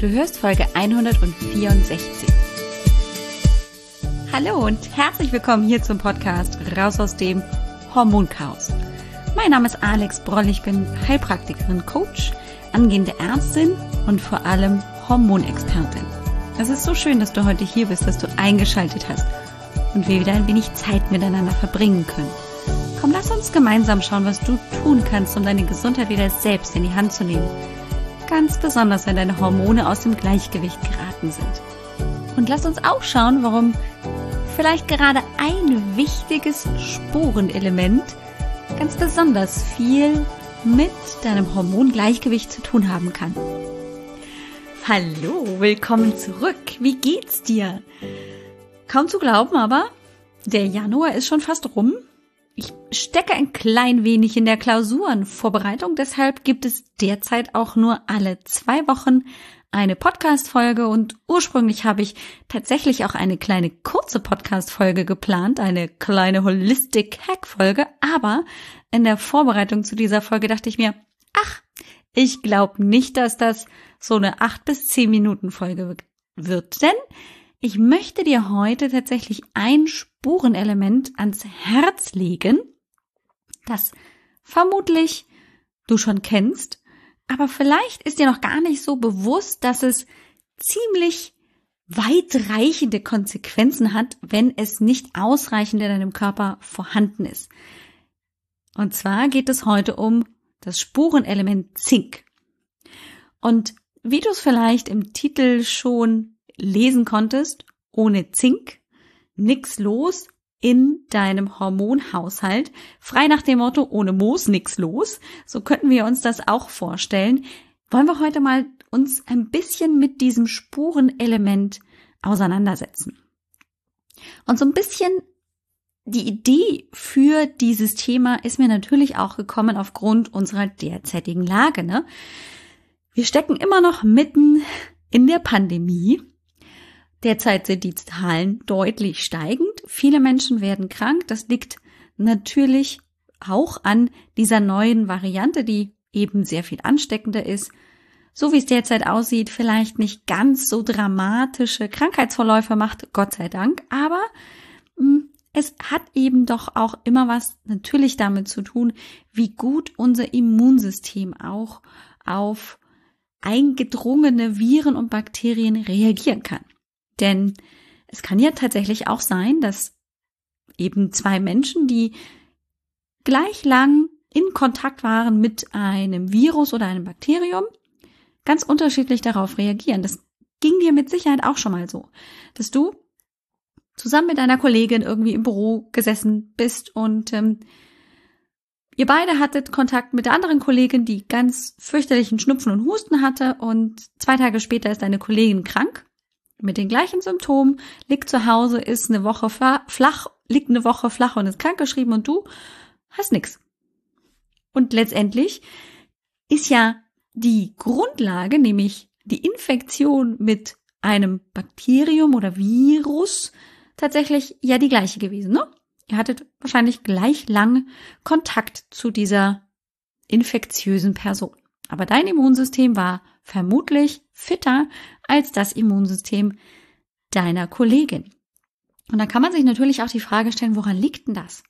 Du hörst Folge 164. Hallo und herzlich willkommen hier zum Podcast Raus aus dem Hormonchaos. Mein Name ist Alex Broll, ich bin Heilpraktikerin, Coach, angehende Ärztin und vor allem Hormonexpertin. Es ist so schön, dass du heute hier bist, dass du eingeschaltet hast und wir wieder ein wenig Zeit miteinander verbringen können. Komm, lass uns gemeinsam schauen, was du tun kannst, um deine Gesundheit wieder selbst in die Hand zu nehmen. Ganz besonders, wenn deine Hormone aus dem Gleichgewicht geraten sind. Und lass uns auch schauen, warum vielleicht gerade ein wichtiges Spurenelement ganz besonders viel mit deinem Hormongleichgewicht zu tun haben kann. Hallo, willkommen zurück. Wie geht's dir? Kaum zu glauben, aber der Januar ist schon fast rum ich stecke ein klein wenig in der Klausurenvorbereitung, deshalb gibt es derzeit auch nur alle zwei Wochen eine Podcast-Folge. Und ursprünglich habe ich tatsächlich auch eine kleine kurze Podcast-Folge geplant, eine kleine Holistic-Hack-Folge, aber in der Vorbereitung zu dieser Folge dachte ich mir, ach, ich glaube nicht, dass das so eine acht bis zehn Minuten Folge wird, denn ich möchte dir heute tatsächlich ein Spurenelement ans Herz legen, das vermutlich du schon kennst, aber vielleicht ist dir noch gar nicht so bewusst, dass es ziemlich weitreichende Konsequenzen hat, wenn es nicht ausreichend in deinem Körper vorhanden ist. Und zwar geht es heute um das Spurenelement Zink. Und wie du es vielleicht im Titel schon lesen konntest, ohne Zink, nix los in deinem Hormonhaushalt. Frei nach dem Motto, ohne Moos nix los. So könnten wir uns das auch vorstellen. Wollen wir heute mal uns ein bisschen mit diesem Spurenelement auseinandersetzen. Und so ein bisschen die Idee für dieses Thema ist mir natürlich auch gekommen aufgrund unserer derzeitigen Lage. Ne? Wir stecken immer noch mitten in der Pandemie Derzeit sind die Zahlen deutlich steigend. Viele Menschen werden krank. Das liegt natürlich auch an dieser neuen Variante, die eben sehr viel ansteckender ist. So wie es derzeit aussieht, vielleicht nicht ganz so dramatische Krankheitsverläufe macht, Gott sei Dank, aber hm, es hat eben doch auch immer was natürlich damit zu tun, wie gut unser Immunsystem auch auf eingedrungene Viren und Bakterien reagieren kann. Denn es kann ja tatsächlich auch sein, dass eben zwei Menschen, die gleich lang in Kontakt waren mit einem Virus oder einem Bakterium, ganz unterschiedlich darauf reagieren. Das ging dir mit Sicherheit auch schon mal so, dass du zusammen mit deiner Kollegin irgendwie im Büro gesessen bist und ähm, ihr beide hattet Kontakt mit der anderen Kollegin, die ganz fürchterlichen Schnupfen und Husten hatte und zwei Tage später ist deine Kollegin krank mit den gleichen Symptomen, liegt zu Hause, ist eine Woche flach, liegt eine Woche flach und ist krankgeschrieben und du hast nix. Und letztendlich ist ja die Grundlage, nämlich die Infektion mit einem Bakterium oder Virus, tatsächlich ja die gleiche gewesen, ne? Ihr hattet wahrscheinlich gleich lang Kontakt zu dieser infektiösen Person. Aber dein Immunsystem war vermutlich fitter als das Immunsystem deiner Kollegin. Und da kann man sich natürlich auch die Frage stellen, woran liegt denn das?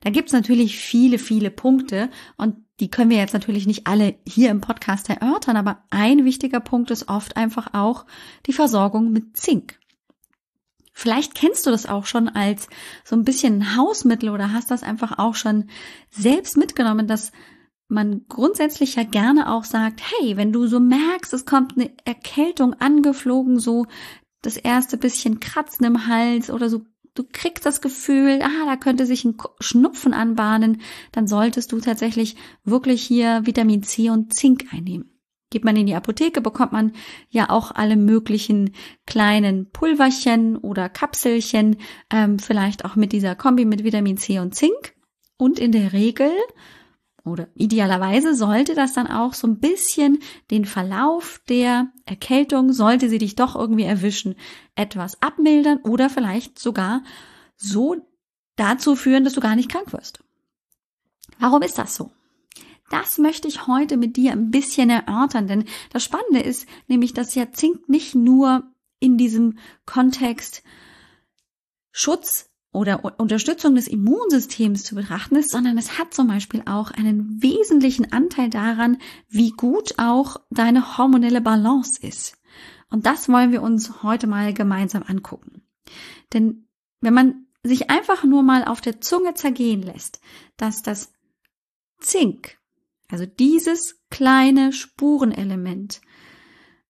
Da gibt's natürlich viele, viele Punkte und die können wir jetzt natürlich nicht alle hier im Podcast erörtern, aber ein wichtiger Punkt ist oft einfach auch die Versorgung mit Zink. Vielleicht kennst du das auch schon als so ein bisschen Hausmittel oder hast das einfach auch schon selbst mitgenommen, dass man grundsätzlich ja gerne auch sagt, hey, wenn du so merkst, es kommt eine Erkältung angeflogen, so das erste bisschen Kratzen im Hals oder so, du kriegst das Gefühl, ah, da könnte sich ein Schnupfen anbahnen, dann solltest du tatsächlich wirklich hier Vitamin C und Zink einnehmen. Geht man in die Apotheke, bekommt man ja auch alle möglichen kleinen Pulverchen oder Kapselchen, ähm, vielleicht auch mit dieser Kombi mit Vitamin C und Zink. Und in der Regel oder idealerweise sollte das dann auch so ein bisschen den Verlauf der Erkältung, sollte sie dich doch irgendwie erwischen, etwas abmildern oder vielleicht sogar so dazu führen, dass du gar nicht krank wirst. Warum ist das so? Das möchte ich heute mit dir ein bisschen erörtern, denn das Spannende ist nämlich, dass ja Zink nicht nur in diesem Kontext Schutz oder Unterstützung des Immunsystems zu betrachten ist, sondern es hat zum Beispiel auch einen wesentlichen Anteil daran, wie gut auch deine hormonelle Balance ist. Und das wollen wir uns heute mal gemeinsam angucken. Denn wenn man sich einfach nur mal auf der Zunge zergehen lässt, dass das Zink also dieses kleine Spurenelement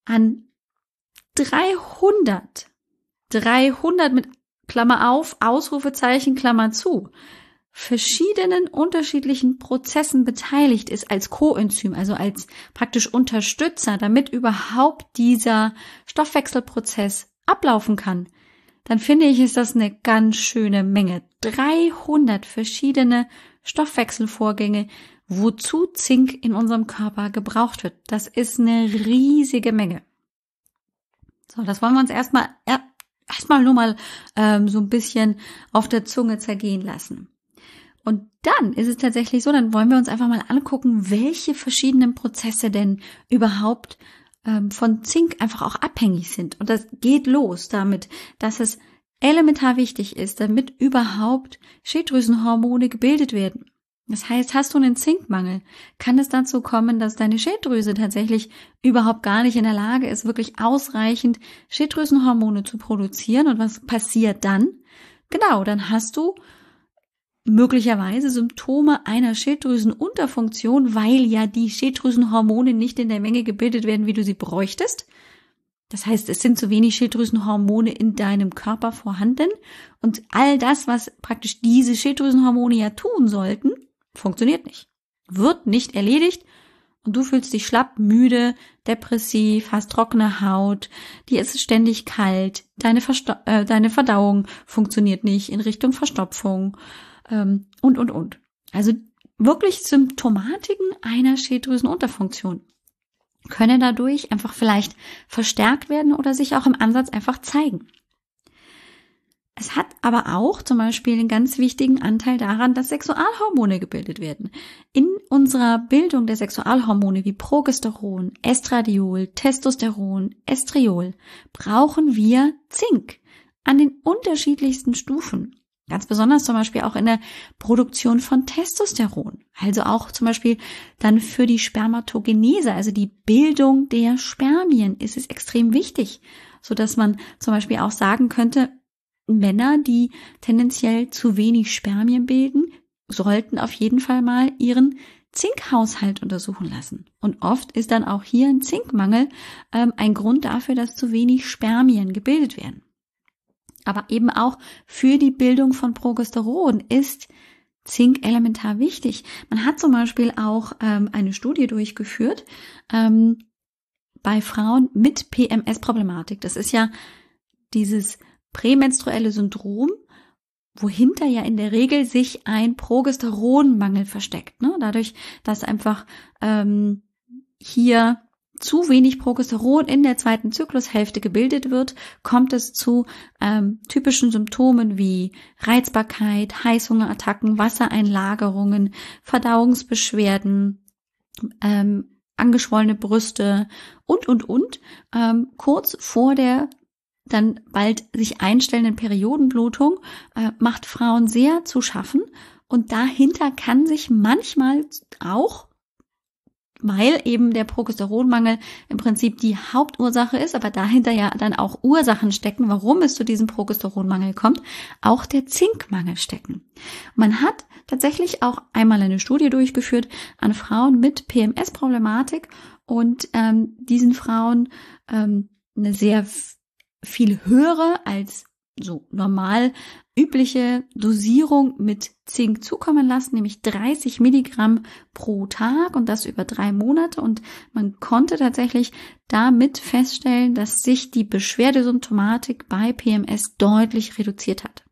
an 300, 300 mit Klammer auf, Ausrufezeichen, Klammer zu, verschiedenen unterschiedlichen Prozessen beteiligt ist als Coenzym, also als praktisch Unterstützer, damit überhaupt dieser Stoffwechselprozess ablaufen kann, dann finde ich, ist das eine ganz schöne Menge. 300 verschiedene Stoffwechselvorgänge, wozu Zink in unserem Körper gebraucht wird. Das ist eine riesige Menge. So, das wollen wir uns erstmal erstmal nur mal ähm, so ein bisschen auf der Zunge zergehen lassen. Und dann ist es tatsächlich so, dann wollen wir uns einfach mal angucken, welche verschiedenen Prozesse denn überhaupt ähm, von Zink einfach auch abhängig sind. Und das geht los damit, dass es elementar wichtig ist, damit überhaupt Schilddrüsenhormone gebildet werden. Das heißt, hast du einen Zinkmangel, kann es dazu kommen, dass deine Schilddrüse tatsächlich überhaupt gar nicht in der Lage ist, wirklich ausreichend Schilddrüsenhormone zu produzieren. Und was passiert dann? Genau, dann hast du möglicherweise Symptome einer Schilddrüsenunterfunktion, weil ja die Schilddrüsenhormone nicht in der Menge gebildet werden, wie du sie bräuchtest. Das heißt, es sind zu wenig Schilddrüsenhormone in deinem Körper vorhanden und all das, was praktisch diese Schilddrüsenhormone ja tun sollten, Funktioniert nicht. Wird nicht erledigt und du fühlst dich schlapp, müde, depressiv, hast trockene Haut, dir ist ständig kalt, deine, Versto äh, deine Verdauung funktioniert nicht in Richtung Verstopfung ähm, und, und, und. Also wirklich Symptomatiken einer Schilddrüsenunterfunktion können dadurch einfach vielleicht verstärkt werden oder sich auch im Ansatz einfach zeigen. Es hat aber auch zum Beispiel einen ganz wichtigen Anteil daran, dass Sexualhormone gebildet werden. In unserer Bildung der Sexualhormone wie Progesteron, Estradiol, Testosteron, Estriol brauchen wir Zink an den unterschiedlichsten Stufen. Ganz besonders zum Beispiel auch in der Produktion von Testosteron. Also auch zum Beispiel dann für die Spermatogenese, also die Bildung der Spermien ist es extrem wichtig, so dass man zum Beispiel auch sagen könnte, Männer, die tendenziell zu wenig Spermien bilden, sollten auf jeden Fall mal ihren Zinkhaushalt untersuchen lassen. Und oft ist dann auch hier ein Zinkmangel ähm, ein Grund dafür, dass zu wenig Spermien gebildet werden. Aber eben auch für die Bildung von Progesteron ist Zink elementar wichtig. Man hat zum Beispiel auch ähm, eine Studie durchgeführt ähm, bei Frauen mit PMS-Problematik. Das ist ja dieses prämenstruelle Syndrom, wohinter ja in der Regel sich ein Progesteronmangel versteckt. Ne? Dadurch, dass einfach ähm, hier zu wenig Progesteron in der zweiten Zyklushälfte gebildet wird, kommt es zu ähm, typischen Symptomen wie Reizbarkeit, Heißhungerattacken, Wassereinlagerungen, Verdauungsbeschwerden, ähm, angeschwollene Brüste und, und, und, ähm, kurz vor der dann bald sich einstellenden Periodenblutung äh, macht Frauen sehr zu schaffen und dahinter kann sich manchmal auch weil eben der Progesteronmangel im Prinzip die Hauptursache ist, aber dahinter ja dann auch Ursachen stecken, warum es zu diesem Progesteronmangel kommt, auch der Zinkmangel stecken. Man hat tatsächlich auch einmal eine Studie durchgeführt an Frauen mit PMS-Problematik und ähm, diesen Frauen ähm, eine sehr viel höhere als so normal übliche Dosierung mit Zink zukommen lassen, nämlich 30 Milligramm pro Tag und das über drei Monate. Und man konnte tatsächlich damit feststellen, dass sich die Beschwerdesymptomatik bei PMS deutlich reduziert hat.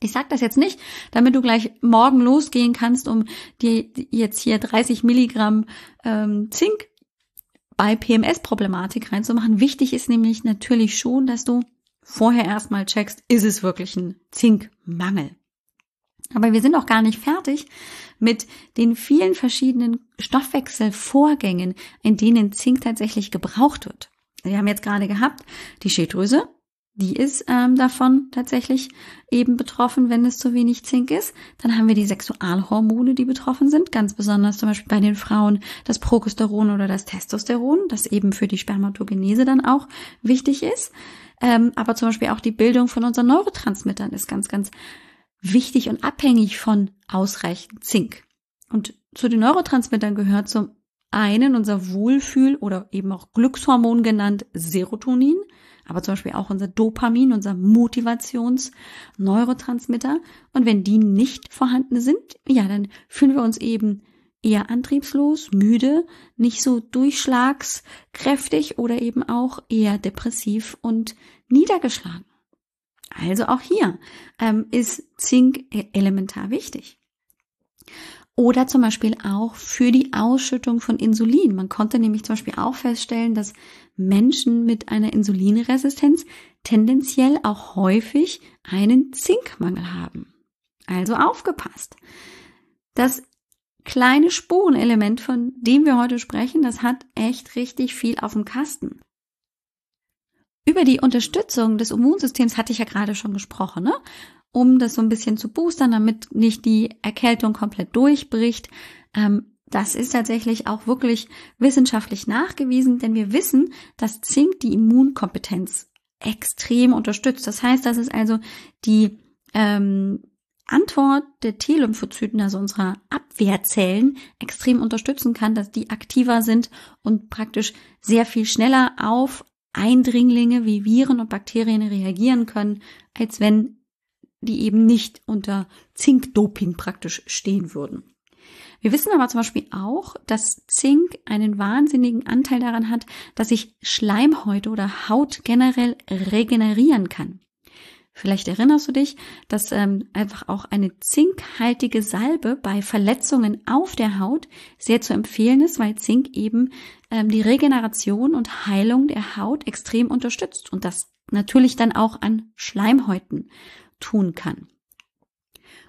Ich sage das jetzt nicht, damit du gleich morgen losgehen kannst, um dir jetzt hier 30 Milligramm ähm, Zink bei PMS-Problematik reinzumachen. Wichtig ist nämlich natürlich schon, dass du vorher erstmal checkst, ist es wirklich ein Zinkmangel. Aber wir sind auch gar nicht fertig mit den vielen verschiedenen Stoffwechselvorgängen, in denen Zink tatsächlich gebraucht wird. Wir haben jetzt gerade gehabt die Schilddrüse, die ist ähm, davon tatsächlich eben betroffen, wenn es zu wenig Zink ist. Dann haben wir die Sexualhormone, die betroffen sind, ganz besonders zum Beispiel bei den Frauen das Progesteron oder das Testosteron, das eben für die Spermatogenese dann auch wichtig ist. Ähm, aber zum Beispiel auch die Bildung von unseren Neurotransmittern ist ganz, ganz wichtig und abhängig von ausreichend Zink. Und zu den Neurotransmittern gehört zum einen unser Wohlfühl- oder eben auch Glückshormon genannt Serotonin, aber zum Beispiel auch unser Dopamin, unser Motivations-Neurotransmitter. Und wenn die nicht vorhanden sind, ja, dann fühlen wir uns eben eher antriebslos, müde, nicht so durchschlagskräftig oder eben auch eher depressiv und niedergeschlagen. Also auch hier ähm, ist Zink e-, elementar wichtig. Oder zum Beispiel auch für die Ausschüttung von Insulin. Man konnte nämlich zum Beispiel auch feststellen, dass Menschen mit einer Insulinresistenz tendenziell auch häufig einen Zinkmangel haben. Also aufgepasst. Das kleine Spurenelement, von dem wir heute sprechen, das hat echt richtig viel auf dem Kasten. Über die Unterstützung des Immunsystems hatte ich ja gerade schon gesprochen, ne? Um das so ein bisschen zu boostern, damit nicht die Erkältung komplett durchbricht. Ähm, das ist tatsächlich auch wirklich wissenschaftlich nachgewiesen, denn wir wissen, dass Zink die Immunkompetenz extrem unterstützt. Das heißt, dass es also die ähm, Antwort der T-Lymphozyten, also unserer Abwehrzellen, extrem unterstützen kann, dass die aktiver sind und praktisch sehr viel schneller auf Eindringlinge wie Viren und Bakterien reagieren können, als wenn die eben nicht unter Zinkdoping praktisch stehen würden. Wir wissen aber zum Beispiel auch, dass Zink einen wahnsinnigen Anteil daran hat, dass sich Schleimhäute oder Haut generell regenerieren kann. Vielleicht erinnerst du dich, dass ähm, einfach auch eine zinkhaltige Salbe bei Verletzungen auf der Haut sehr zu empfehlen ist, weil Zink eben ähm, die Regeneration und Heilung der Haut extrem unterstützt und das natürlich dann auch an Schleimhäuten tun kann.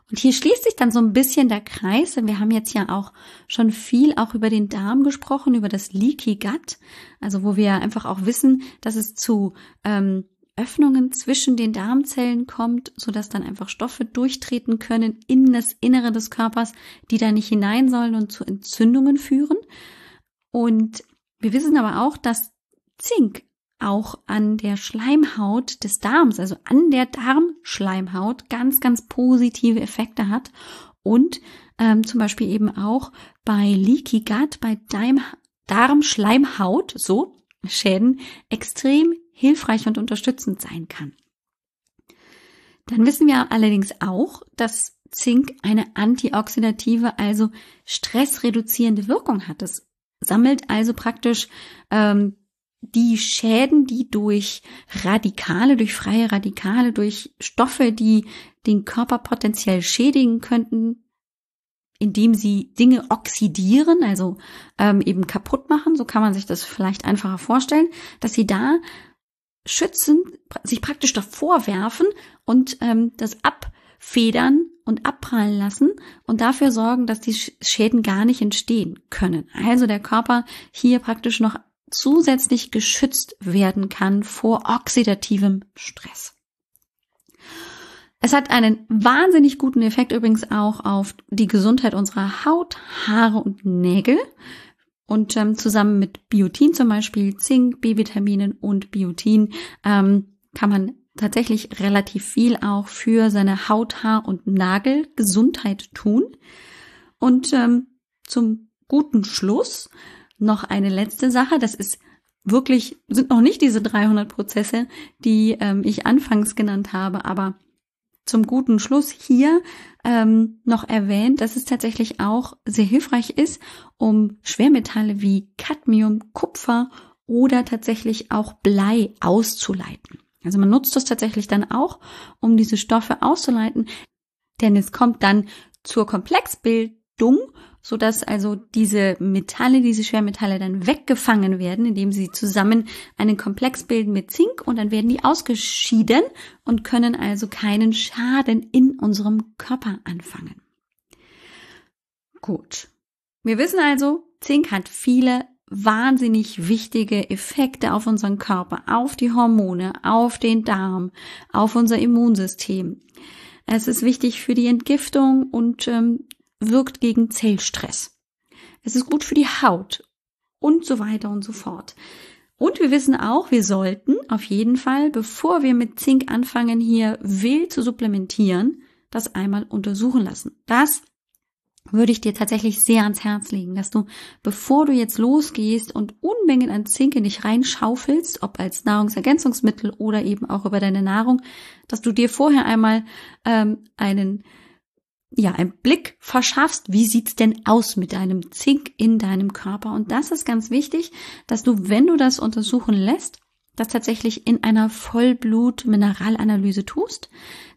Und hier schließt sich dann so ein bisschen der Kreis, denn wir haben jetzt ja auch schon viel auch über den Darm gesprochen, über das Leaky Gut, also wo wir einfach auch wissen, dass es zu ähm, Öffnungen zwischen den Darmzellen kommt, so dass dann einfach Stoffe durchtreten können in das Innere des Körpers, die da nicht hinein sollen und zu Entzündungen führen. Und wir wissen aber auch, dass Zink auch an der Schleimhaut des Darms, also an der Darmschleimhaut, ganz, ganz positive Effekte hat und ähm, zum Beispiel eben auch bei Leaky Gut, bei Darmschleimhaut, so Schäden, extrem hilfreich und unterstützend sein kann. Dann wissen wir allerdings auch, dass Zink eine antioxidative, also stressreduzierende Wirkung hat. Es sammelt also praktisch ähm, die Schäden, die durch Radikale, durch freie Radikale, durch Stoffe, die den Körper potenziell schädigen könnten, indem sie Dinge oxidieren, also ähm, eben kaputt machen, so kann man sich das vielleicht einfacher vorstellen, dass sie da schützen, sich praktisch davor werfen und ähm, das abfedern und abprallen lassen und dafür sorgen, dass die Schäden gar nicht entstehen können. Also der Körper hier praktisch noch zusätzlich geschützt werden kann vor oxidativem Stress. Es hat einen wahnsinnig guten Effekt übrigens auch auf die Gesundheit unserer Haut, Haare und Nägel. Und ähm, zusammen mit Biotin zum Beispiel, Zink, B-Vitaminen und Biotin ähm, kann man tatsächlich relativ viel auch für seine Haut, Haar und Nagelgesundheit tun. Und ähm, zum guten Schluss noch eine letzte Sache. Das ist wirklich, sind noch nicht diese 300 Prozesse, die ähm, ich anfangs genannt habe, aber zum guten Schluss hier ähm, noch erwähnt, dass es tatsächlich auch sehr hilfreich ist, um Schwermetalle wie Cadmium, Kupfer oder tatsächlich auch Blei auszuleiten. Also man nutzt das tatsächlich dann auch, um diese Stoffe auszuleiten, denn es kommt dann zur Komplexbildung sodass also diese Metalle, diese Schwermetalle dann weggefangen werden, indem sie zusammen einen Komplex bilden mit Zink und dann werden die ausgeschieden und können also keinen Schaden in unserem Körper anfangen. Gut. Wir wissen also, Zink hat viele wahnsinnig wichtige Effekte auf unseren Körper, auf die Hormone, auf den Darm, auf unser Immunsystem. Es ist wichtig für die Entgiftung und ähm, wirkt gegen Zellstress. Es ist gut für die Haut und so weiter und so fort. Und wir wissen auch, wir sollten auf jeden Fall, bevor wir mit Zink anfangen, hier wild zu supplementieren, das einmal untersuchen lassen. Das würde ich dir tatsächlich sehr ans Herz legen, dass du, bevor du jetzt losgehst und Unmengen an Zink in dich reinschaufelst, ob als Nahrungsergänzungsmittel oder eben auch über deine Nahrung, dass du dir vorher einmal ähm, einen ja, einen Blick verschaffst, wie sieht's denn aus mit deinem Zink in deinem Körper? Und das ist ganz wichtig, dass du, wenn du das untersuchen lässt, das tatsächlich in einer Vollblut-Mineralanalyse tust,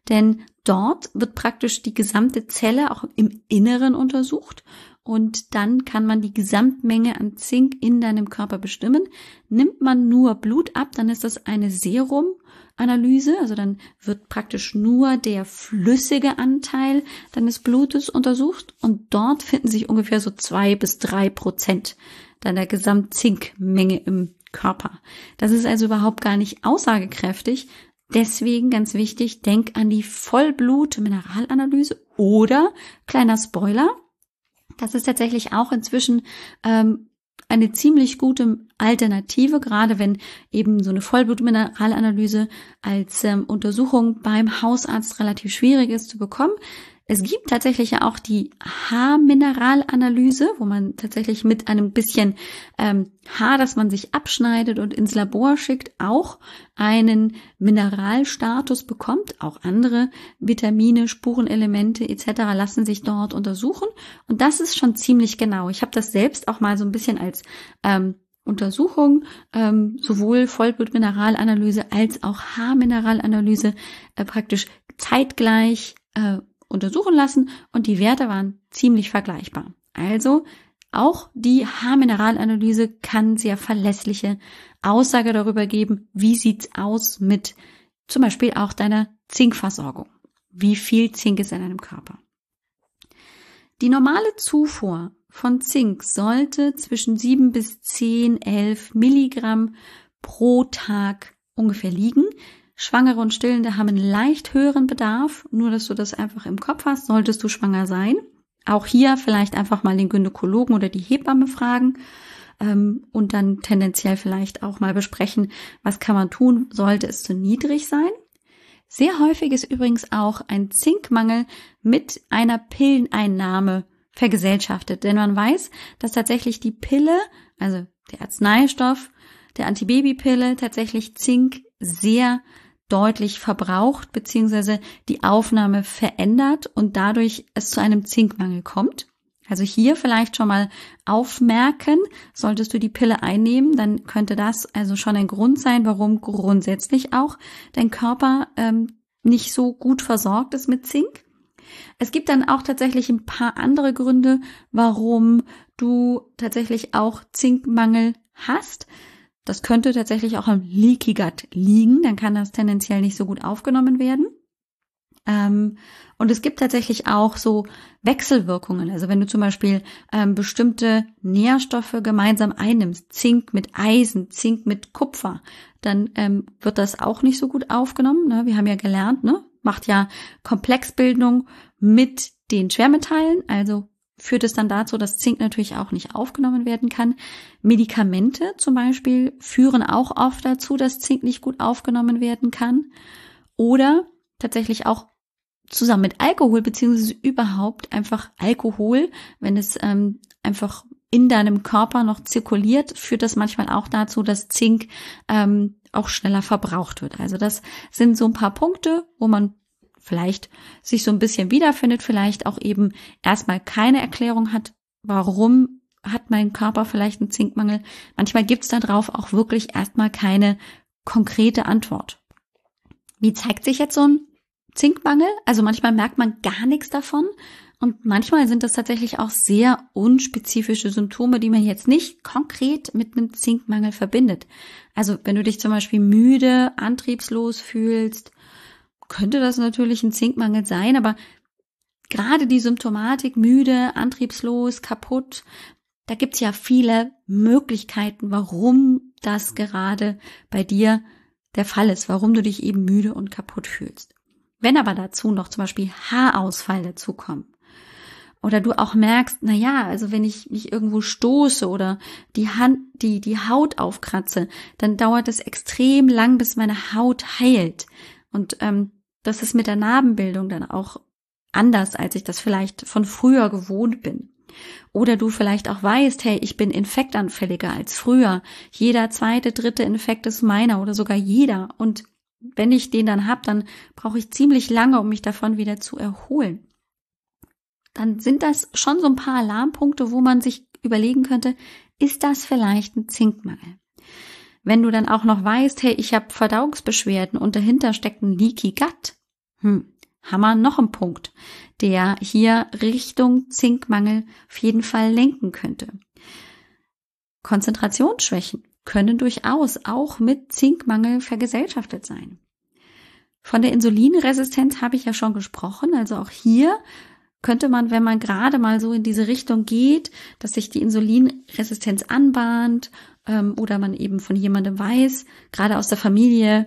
denn dort wird praktisch die gesamte Zelle auch im Inneren untersucht und dann kann man die Gesamtmenge an Zink in deinem Körper bestimmen. Nimmt man nur Blut ab, dann ist das eine Serumanalyse, also dann wird praktisch nur der flüssige Anteil deines Blutes untersucht und dort finden sich ungefähr so zwei bis drei Prozent deiner Gesamtzinkmenge im Körper. Das ist also überhaupt gar nicht aussagekräftig, Deswegen ganz wichtig, denk an die Vollblut-Mineralanalyse oder kleiner Spoiler, das ist tatsächlich auch inzwischen ähm, eine ziemlich gute Alternative, gerade wenn eben so eine Vollblutmineralanalyse als ähm, Untersuchung beim Hausarzt relativ schwierig ist zu bekommen. Es gibt tatsächlich ja auch die Haarmineralanalyse, wo man tatsächlich mit einem bisschen ähm, Haar, das man sich abschneidet und ins Labor schickt, auch einen Mineralstatus bekommt. Auch andere Vitamine, Spurenelemente etc. lassen sich dort untersuchen. Und das ist schon ziemlich genau. Ich habe das selbst auch mal so ein bisschen als ähm, Untersuchung, ähm, sowohl Vollblutmineralanalyse als auch Haarmineralanalyse äh, praktisch zeitgleich äh, untersuchen lassen und die Werte waren ziemlich vergleichbar. Also auch die Haarmineralanalyse kann sehr verlässliche Aussage darüber geben, wie sieht's aus mit zum Beispiel auch deiner Zinkversorgung. Wie viel Zink ist in deinem Körper? Die normale Zufuhr von Zink sollte zwischen 7 bis 10, 11 Milligramm pro Tag ungefähr liegen. Schwangere und Stillende haben einen leicht höheren Bedarf, nur dass du das einfach im Kopf hast, solltest du schwanger sein. Auch hier vielleicht einfach mal den Gynäkologen oder die Hebamme fragen ähm, und dann tendenziell vielleicht auch mal besprechen, was kann man tun, sollte es zu niedrig sein. Sehr häufig ist übrigens auch ein Zinkmangel mit einer Pilleneinnahme vergesellschaftet, denn man weiß, dass tatsächlich die Pille, also der Arzneistoff, der Antibabypille tatsächlich Zink sehr deutlich verbraucht beziehungsweise die Aufnahme verändert und dadurch es zu einem Zinkmangel kommt. Also hier vielleicht schon mal aufmerken, solltest du die Pille einnehmen, dann könnte das also schon ein Grund sein, warum grundsätzlich auch dein Körper ähm, nicht so gut versorgt ist mit Zink. Es gibt dann auch tatsächlich ein paar andere Gründe, warum du tatsächlich auch Zinkmangel hast. Das könnte tatsächlich auch am Leaky Gut liegen, dann kann das tendenziell nicht so gut aufgenommen werden. Ähm, und es gibt tatsächlich auch so Wechselwirkungen. Also wenn du zum Beispiel ähm, bestimmte Nährstoffe gemeinsam einnimmst, Zink mit Eisen, Zink mit Kupfer, dann ähm, wird das auch nicht so gut aufgenommen. Ne? Wir haben ja gelernt, ne? macht ja Komplexbildung mit den Schwermetallen, also führt es dann dazu, dass Zink natürlich auch nicht aufgenommen werden kann. Medikamente zum Beispiel führen auch oft dazu, dass Zink nicht gut aufgenommen werden kann. Oder tatsächlich auch zusammen mit Alkohol, beziehungsweise überhaupt einfach Alkohol, wenn es ähm, einfach in deinem Körper noch zirkuliert, führt das manchmal auch dazu, dass Zink ähm, auch schneller verbraucht wird. Also das sind so ein paar Punkte, wo man vielleicht sich so ein bisschen wiederfindet, vielleicht auch eben erstmal keine Erklärung hat, warum hat mein Körper vielleicht einen Zinkmangel. Manchmal gibt's darauf auch wirklich erstmal keine konkrete Antwort. Wie zeigt sich jetzt so ein Zinkmangel? Also manchmal merkt man gar nichts davon Und manchmal sind das tatsächlich auch sehr unspezifische Symptome, die man jetzt nicht konkret mit einem Zinkmangel verbindet. Also wenn du dich zum Beispiel müde, antriebslos fühlst, könnte das natürlich ein Zinkmangel sein, aber gerade die Symptomatik müde, antriebslos, kaputt, da gibt's ja viele Möglichkeiten, warum das gerade bei dir der Fall ist, warum du dich eben müde und kaputt fühlst. Wenn aber dazu noch zum Beispiel Haarausfall dazukommt, oder du auch merkst, na ja, also wenn ich mich irgendwo stoße oder die Hand, die, die Haut aufkratze, dann dauert es extrem lang, bis meine Haut heilt. Und ähm, das ist mit der Narbenbildung dann auch anders, als ich das vielleicht von früher gewohnt bin. Oder du vielleicht auch weißt, hey, ich bin infektanfälliger als früher. Jeder zweite, dritte Infekt ist meiner oder sogar jeder. Und wenn ich den dann hab, dann brauche ich ziemlich lange, um mich davon wieder zu erholen dann sind das schon so ein paar Alarmpunkte, wo man sich überlegen könnte, ist das vielleicht ein Zinkmangel? Wenn du dann auch noch weißt, hey, ich habe Verdauungsbeschwerden und dahinter steckt ein Leaky Gut, hm, haben wir noch einen Punkt, der hier Richtung Zinkmangel auf jeden Fall lenken könnte. Konzentrationsschwächen können durchaus auch mit Zinkmangel vergesellschaftet sein. Von der Insulinresistenz habe ich ja schon gesprochen, also auch hier könnte man, wenn man gerade mal so in diese Richtung geht, dass sich die Insulinresistenz anbahnt ähm, oder man eben von jemandem weiß, gerade aus der Familie,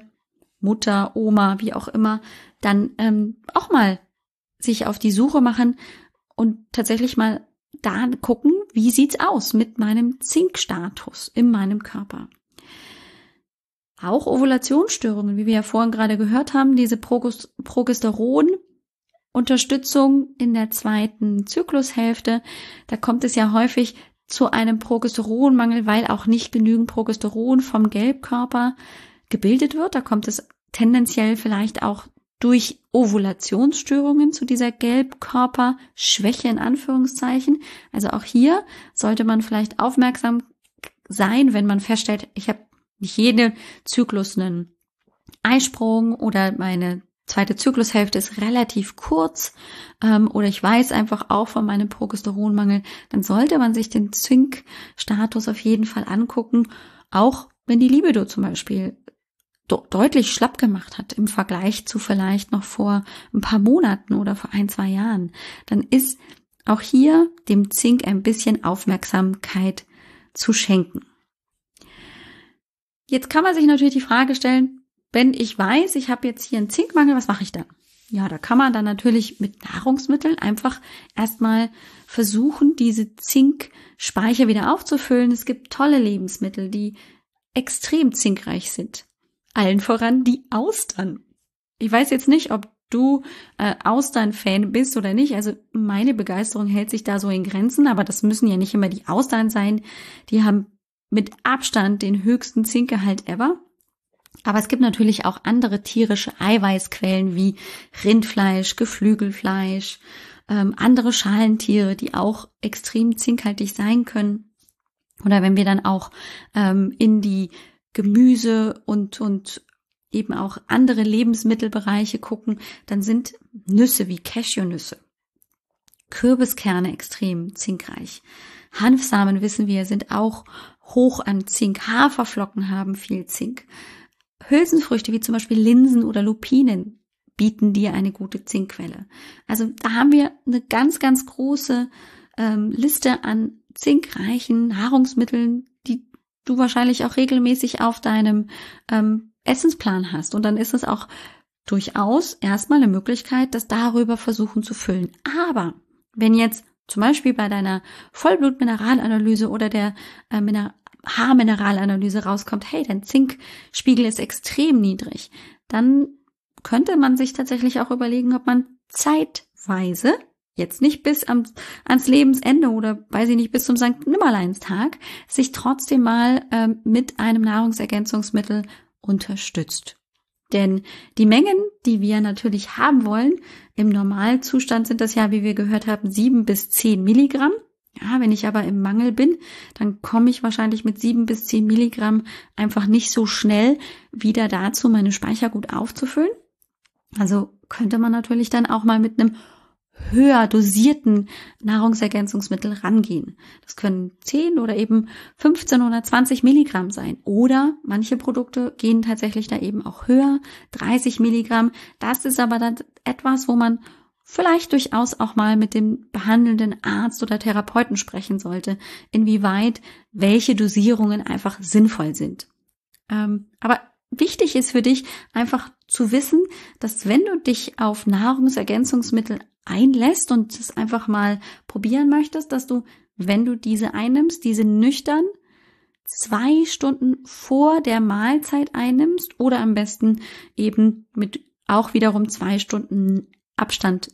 Mutter, Oma, wie auch immer, dann ähm, auch mal sich auf die Suche machen und tatsächlich mal da gucken, wie sieht's aus mit meinem Zinkstatus in meinem Körper. Auch Ovulationsstörungen, wie wir ja vorhin gerade gehört haben, diese Progesteron Unterstützung in der zweiten Zyklushälfte. Da kommt es ja häufig zu einem Progesteronmangel, weil auch nicht genügend Progesteron vom Gelbkörper gebildet wird. Da kommt es tendenziell vielleicht auch durch Ovulationsstörungen zu dieser Gelbkörperschwäche in Anführungszeichen. Also auch hier sollte man vielleicht aufmerksam sein, wenn man feststellt, ich habe nicht jeden Zyklus einen Eisprung oder meine zweite Zyklushälfte ist relativ kurz ähm, oder ich weiß einfach auch von meinem Progesteronmangel, dann sollte man sich den Zinkstatus auf jeden Fall angucken, auch wenn die Libido zum Beispiel deutlich schlapp gemacht hat im Vergleich zu vielleicht noch vor ein paar Monaten oder vor ein, zwei Jahren, dann ist auch hier dem Zink ein bisschen Aufmerksamkeit zu schenken. Jetzt kann man sich natürlich die Frage stellen, wenn ich weiß, ich habe jetzt hier einen Zinkmangel, was mache ich dann? Ja, da kann man dann natürlich mit Nahrungsmitteln einfach erstmal versuchen, diese Zinkspeicher wieder aufzufüllen. Es gibt tolle Lebensmittel, die extrem zinkreich sind. Allen voran die Austern. Ich weiß jetzt nicht, ob du äh, Austern-Fan bist oder nicht. Also meine Begeisterung hält sich da so in Grenzen, aber das müssen ja nicht immer die Austern sein. Die haben mit Abstand den höchsten Zinkgehalt ever. Aber es gibt natürlich auch andere tierische Eiweißquellen wie Rindfleisch, Geflügelfleisch, ähm, andere Schalentiere, die auch extrem zinkhaltig sein können. Oder wenn wir dann auch ähm, in die Gemüse und, und eben auch andere Lebensmittelbereiche gucken, dann sind Nüsse wie Cashewnüsse, Kürbiskerne extrem zinkreich. Hanfsamen wissen wir sind auch hoch an Zink. Haferflocken haben viel Zink. Hülsenfrüchte wie zum Beispiel Linsen oder Lupinen bieten dir eine gute Zinkquelle. Also da haben wir eine ganz, ganz große ähm, Liste an zinkreichen Nahrungsmitteln, die du wahrscheinlich auch regelmäßig auf deinem ähm, Essensplan hast. Und dann ist es auch durchaus erstmal eine Möglichkeit, das darüber versuchen zu füllen. Aber wenn jetzt zum Beispiel bei deiner Vollblutmineralanalyse oder der äh, Haarmineralanalyse rauskommt, hey, dein Zinkspiegel ist extrem niedrig, dann könnte man sich tatsächlich auch überlegen, ob man zeitweise, jetzt nicht bis am, ans Lebensende oder weiß ich nicht, bis zum St. Nimmerleinstag, sich trotzdem mal ähm, mit einem Nahrungsergänzungsmittel unterstützt. Denn die Mengen, die wir natürlich haben wollen, im Normalzustand sind das ja, wie wir gehört haben, sieben bis zehn Milligramm. Ja, wenn ich aber im Mangel bin, dann komme ich wahrscheinlich mit sieben bis zehn Milligramm einfach nicht so schnell wieder dazu, meine Speicher gut aufzufüllen. Also könnte man natürlich dann auch mal mit einem höher dosierten Nahrungsergänzungsmittel rangehen. Das können 10 oder eben 15 oder 20 Milligramm sein. Oder manche Produkte gehen tatsächlich da eben auch höher, 30 Milligramm. Das ist aber dann etwas, wo man vielleicht durchaus auch mal mit dem behandelnden Arzt oder Therapeuten sprechen sollte, inwieweit welche Dosierungen einfach sinnvoll sind. Ähm, aber wichtig ist für dich einfach zu wissen, dass wenn du dich auf Nahrungsergänzungsmittel einlässt und es einfach mal probieren möchtest, dass du, wenn du diese einnimmst, diese nüchtern zwei Stunden vor der Mahlzeit einnimmst oder am besten eben mit auch wiederum zwei Stunden Abstand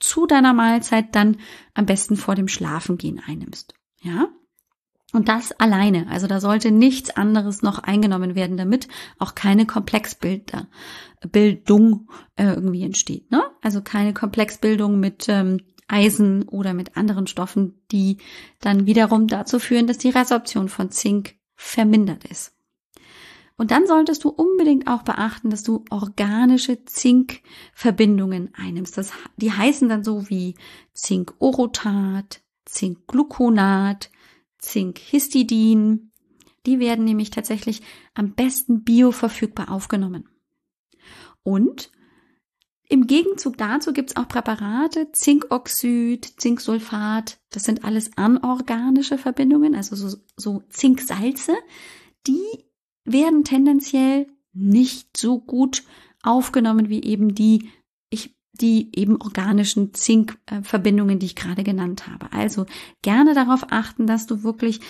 zu deiner Mahlzeit dann am besten vor dem Schlafengehen einnimmst. Ja? Und das alleine. Also da sollte nichts anderes noch eingenommen werden, damit auch keine Komplexbilder, Bildung äh, irgendwie entsteht. Ne? Also keine Komplexbildung mit ähm, Eisen oder mit anderen Stoffen, die dann wiederum dazu führen, dass die Resorption von Zink vermindert ist. Und dann solltest du unbedingt auch beachten, dass du organische Zinkverbindungen einnimmst. Das, die heißen dann so wie Zinkorotat, Zinkgluconat, Zinkhistidin. Die werden nämlich tatsächlich am besten bioverfügbar aufgenommen. Und im Gegenzug dazu gibt's auch Präparate, Zinkoxid, Zinksulfat, das sind alles anorganische Verbindungen, also so, so Zinksalze, die werden tendenziell nicht so gut aufgenommen wie eben die, ich, die eben organischen Zinkverbindungen, die ich gerade genannt habe. Also gerne darauf achten, dass du wirklich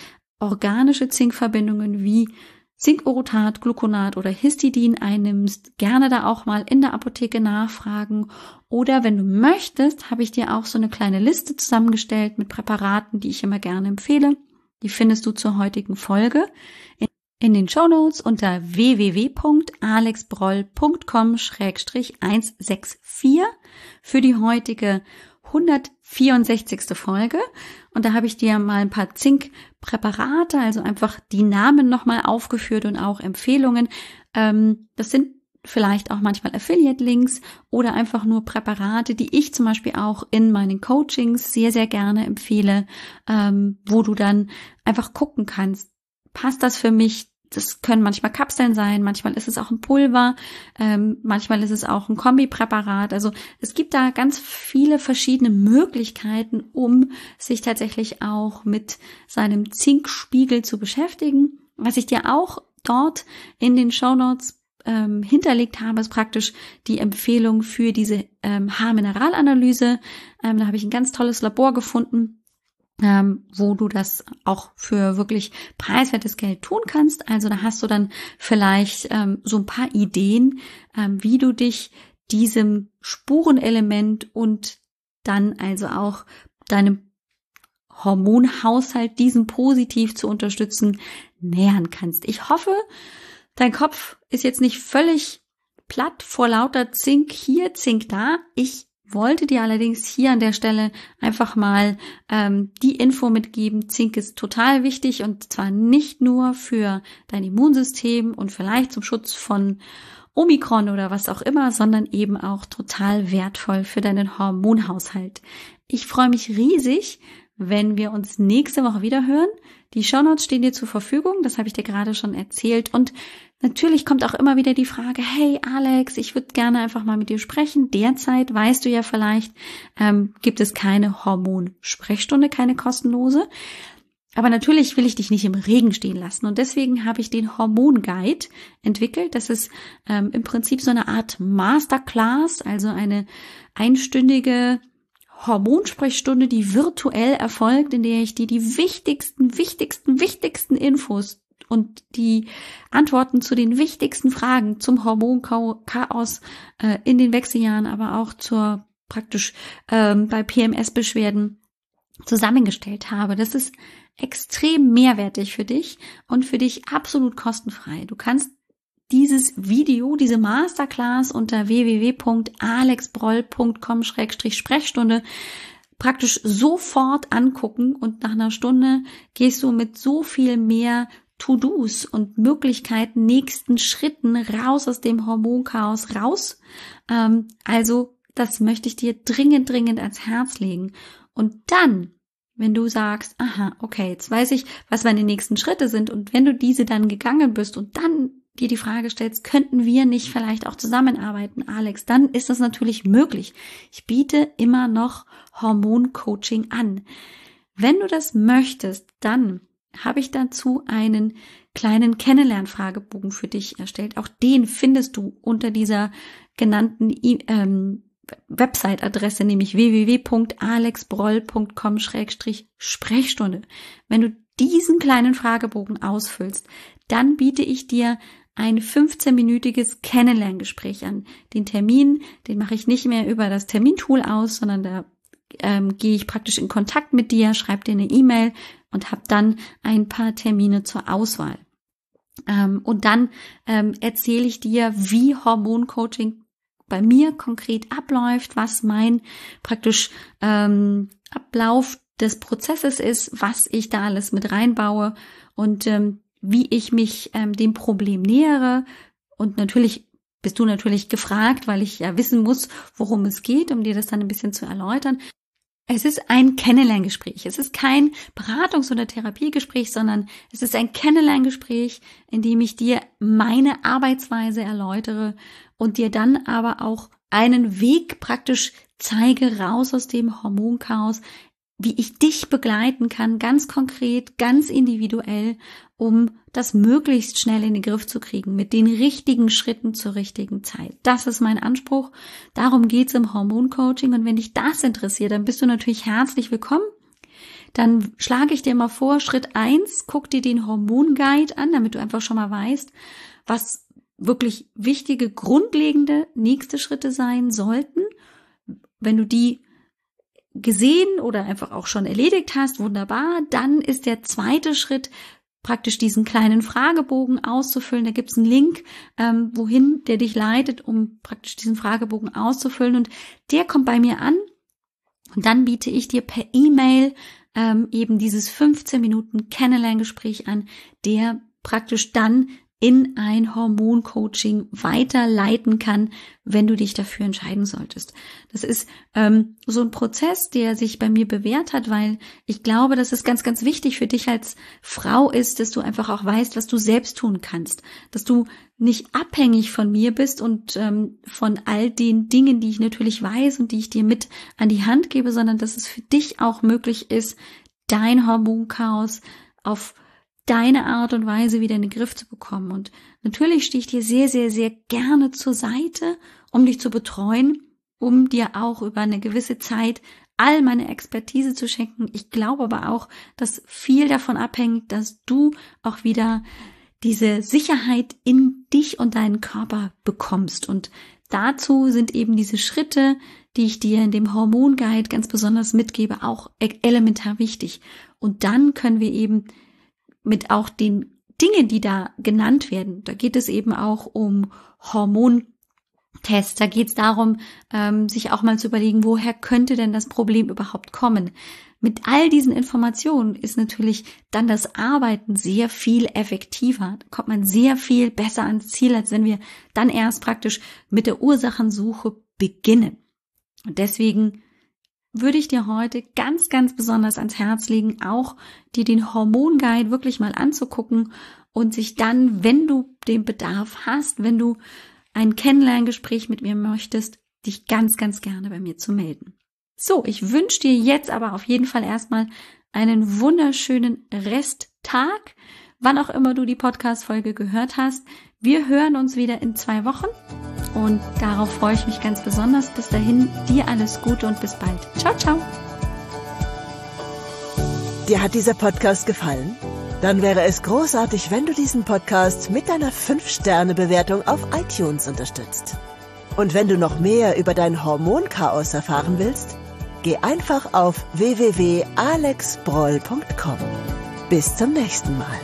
organische Zinkverbindungen wie Zinkorotat, Gluconat oder Histidin einnimmst, gerne da auch mal in der Apotheke nachfragen. Oder wenn du möchtest, habe ich dir auch so eine kleine Liste zusammengestellt mit Präparaten, die ich immer gerne empfehle. Die findest du zur heutigen Folge in den Shownotes unter www.alexbroll.com-164 für die heutige 164. Folge. Und da habe ich dir mal ein paar Zinkpräparate, also einfach die Namen nochmal aufgeführt und auch Empfehlungen. Ähm, das sind vielleicht auch manchmal Affiliate-Links oder einfach nur Präparate, die ich zum Beispiel auch in meinen Coachings sehr, sehr gerne empfehle, ähm, wo du dann einfach gucken kannst, passt das für mich? Das können manchmal Kapseln sein, manchmal ist es auch ein Pulver, ähm, manchmal ist es auch ein Kombipräparat. Also es gibt da ganz viele verschiedene Möglichkeiten, um sich tatsächlich auch mit seinem Zinkspiegel zu beschäftigen. Was ich dir auch dort in den Show Notes ähm, hinterlegt habe, ist praktisch die Empfehlung für diese ähm, Haarmineralanalyse. Ähm, da habe ich ein ganz tolles Labor gefunden, ähm, wo du das auch für wirklich preiswertes Geld tun kannst. Also da hast du dann vielleicht ähm, so ein paar Ideen, ähm, wie du dich diesem Spurenelement und dann also auch deinem Hormonhaushalt, diesen positiv zu unterstützen, nähern kannst. Ich hoffe, dein Kopf ist jetzt nicht völlig platt vor lauter Zink hier, Zink da. Ich wollte dir allerdings hier an der Stelle einfach mal ähm, die Info mitgeben. Zink ist total wichtig und zwar nicht nur für dein Immunsystem und vielleicht zum Schutz von Omikron oder was auch immer, sondern eben auch total wertvoll für deinen Hormonhaushalt. Ich freue mich riesig, wenn wir uns nächste Woche wieder hören. Die Shownotes stehen dir zur Verfügung, das habe ich dir gerade schon erzählt. Und natürlich kommt auch immer wieder die Frage, hey Alex, ich würde gerne einfach mal mit dir sprechen. Derzeit weißt du ja vielleicht, ähm, gibt es keine Hormonsprechstunde, keine kostenlose. Aber natürlich will ich dich nicht im Regen stehen lassen und deswegen habe ich den Hormonguide entwickelt. Das ist ähm, im Prinzip so eine Art Masterclass, also eine einstündige Hormonsprechstunde, die virtuell erfolgt, in der ich dir die wichtigsten, wichtigsten, wichtigsten Infos und die Antworten zu den wichtigsten Fragen zum Hormonchaos äh, in den Wechseljahren, aber auch zur praktisch ähm, bei PMS-Beschwerden zusammengestellt habe. Das ist extrem mehrwertig für dich und für dich absolut kostenfrei. Du kannst dieses Video, diese Masterclass unter www.alexbroll.com-sprechstunde praktisch sofort angucken und nach einer Stunde gehst du mit so viel mehr To-Dos und Möglichkeiten, nächsten Schritten raus aus dem Hormonchaos raus. Ähm, also das möchte ich dir dringend, dringend ans Herz legen. Und dann, wenn du sagst, aha, okay, jetzt weiß ich, was meine nächsten Schritte sind und wenn du diese dann gegangen bist und dann dir die Frage stellst, könnten wir nicht vielleicht auch zusammenarbeiten, Alex, dann ist das natürlich möglich. Ich biete immer noch Hormoncoaching an. Wenn du das möchtest, dann habe ich dazu einen kleinen Kennenlernfragebogen für dich erstellt. Auch den findest du unter dieser genannten ähm, Website-Adresse, nämlich www.alexbroll.com-sprechstunde. Wenn du diesen kleinen Fragebogen ausfüllst, dann biete ich dir ein 15-minütiges Kennenlerngespräch an. Den Termin, den mache ich nicht mehr über das Termintool aus, sondern da ähm, gehe ich praktisch in Kontakt mit dir, schreibe dir eine E-Mail und habe dann ein paar Termine zur Auswahl. Ähm, und dann ähm, erzähle ich dir, wie Hormoncoaching bei mir konkret abläuft, was mein praktisch ähm, Ablauf des Prozesses ist, was ich da alles mit reinbaue und ähm, wie ich mich ähm, dem Problem nähere. Und natürlich bist du natürlich gefragt, weil ich ja wissen muss, worum es geht, um dir das dann ein bisschen zu erläutern. Es ist ein Kennenlerngespräch. Es ist kein Beratungs- oder Therapiegespräch, sondern es ist ein Kennenlerngespräch, in dem ich dir meine Arbeitsweise erläutere und dir dann aber auch einen Weg praktisch zeige raus aus dem Hormonchaos, wie ich dich begleiten kann, ganz konkret, ganz individuell, um das möglichst schnell in den Griff zu kriegen, mit den richtigen Schritten zur richtigen Zeit. Das ist mein Anspruch. Darum geht's im Hormoncoaching. Und wenn dich das interessiert, dann bist du natürlich herzlich willkommen. Dann schlage ich dir mal vor, Schritt eins: guck dir den Hormonguide an, damit du einfach schon mal weißt, was wirklich wichtige, grundlegende nächste Schritte sein sollten. Wenn du die gesehen oder einfach auch schon erledigt hast, wunderbar. Dann ist der zweite Schritt praktisch diesen kleinen Fragebogen auszufüllen. Da gibt's einen Link, ähm, wohin der dich leitet, um praktisch diesen Fragebogen auszufüllen. Und der kommt bei mir an. Und dann biete ich dir per E-Mail ähm, eben dieses 15 Minuten Kennenlerngespräch an, der praktisch dann in ein Hormoncoaching weiterleiten kann, wenn du dich dafür entscheiden solltest. Das ist ähm, so ein Prozess, der sich bei mir bewährt hat, weil ich glaube, dass es ganz, ganz wichtig für dich als Frau ist, dass du einfach auch weißt, was du selbst tun kannst, dass du nicht abhängig von mir bist und ähm, von all den Dingen, die ich natürlich weiß und die ich dir mit an die Hand gebe, sondern dass es für dich auch möglich ist, dein Hormonchaos auf deine Art und Weise wieder in den Griff zu bekommen. Und natürlich stehe ich dir sehr, sehr, sehr gerne zur Seite, um dich zu betreuen, um dir auch über eine gewisse Zeit all meine Expertise zu schenken. Ich glaube aber auch, dass viel davon abhängt, dass du auch wieder diese Sicherheit in dich und deinen Körper bekommst. Und dazu sind eben diese Schritte, die ich dir in dem Hormonguide ganz besonders mitgebe, auch e- elementar wichtig. Und dann können wir eben mit auch den Dingen, die da genannt werden. Da geht es eben auch um Hormontests. Da geht es darum, ähm, sich auch mal zu überlegen, woher könnte denn das Problem überhaupt kommen. Mit all diesen Informationen ist natürlich dann das Arbeiten sehr viel effektiver. Da kommt man sehr viel besser ans Ziel, als wenn wir dann erst praktisch mit der Ursachensuche beginnen. Und deswegen würde ich dir heute ganz, ganz besonders ans Herz legen, auch dir den Hormonguide wirklich mal anzugucken und sich dann, wenn du den Bedarf hast, wenn du ein Kennenlerngespräch mit mir möchtest, dich ganz, ganz gerne bei mir zu melden. So, ich wünsche dir jetzt aber auf jeden Fall erstmal einen wunderschönen Resttag, wann auch immer du die Podcast-Folge gehört hast. Wir hören uns wieder in zwei Wochen und darauf freue ich mich ganz besonders. Bis dahin, dir alles Gute und bis bald. Ciao, ciao. Dir hat dieser Podcast gefallen? Dann wäre es großartig, wenn du diesen Podcast mit deiner 5-Sterne-Bewertung auf iTunes unterstützt. Und wenn du noch mehr über dein Hormonchaos erfahren willst, geh einfach auf www.alexbroll.com. Bis zum nächsten Mal.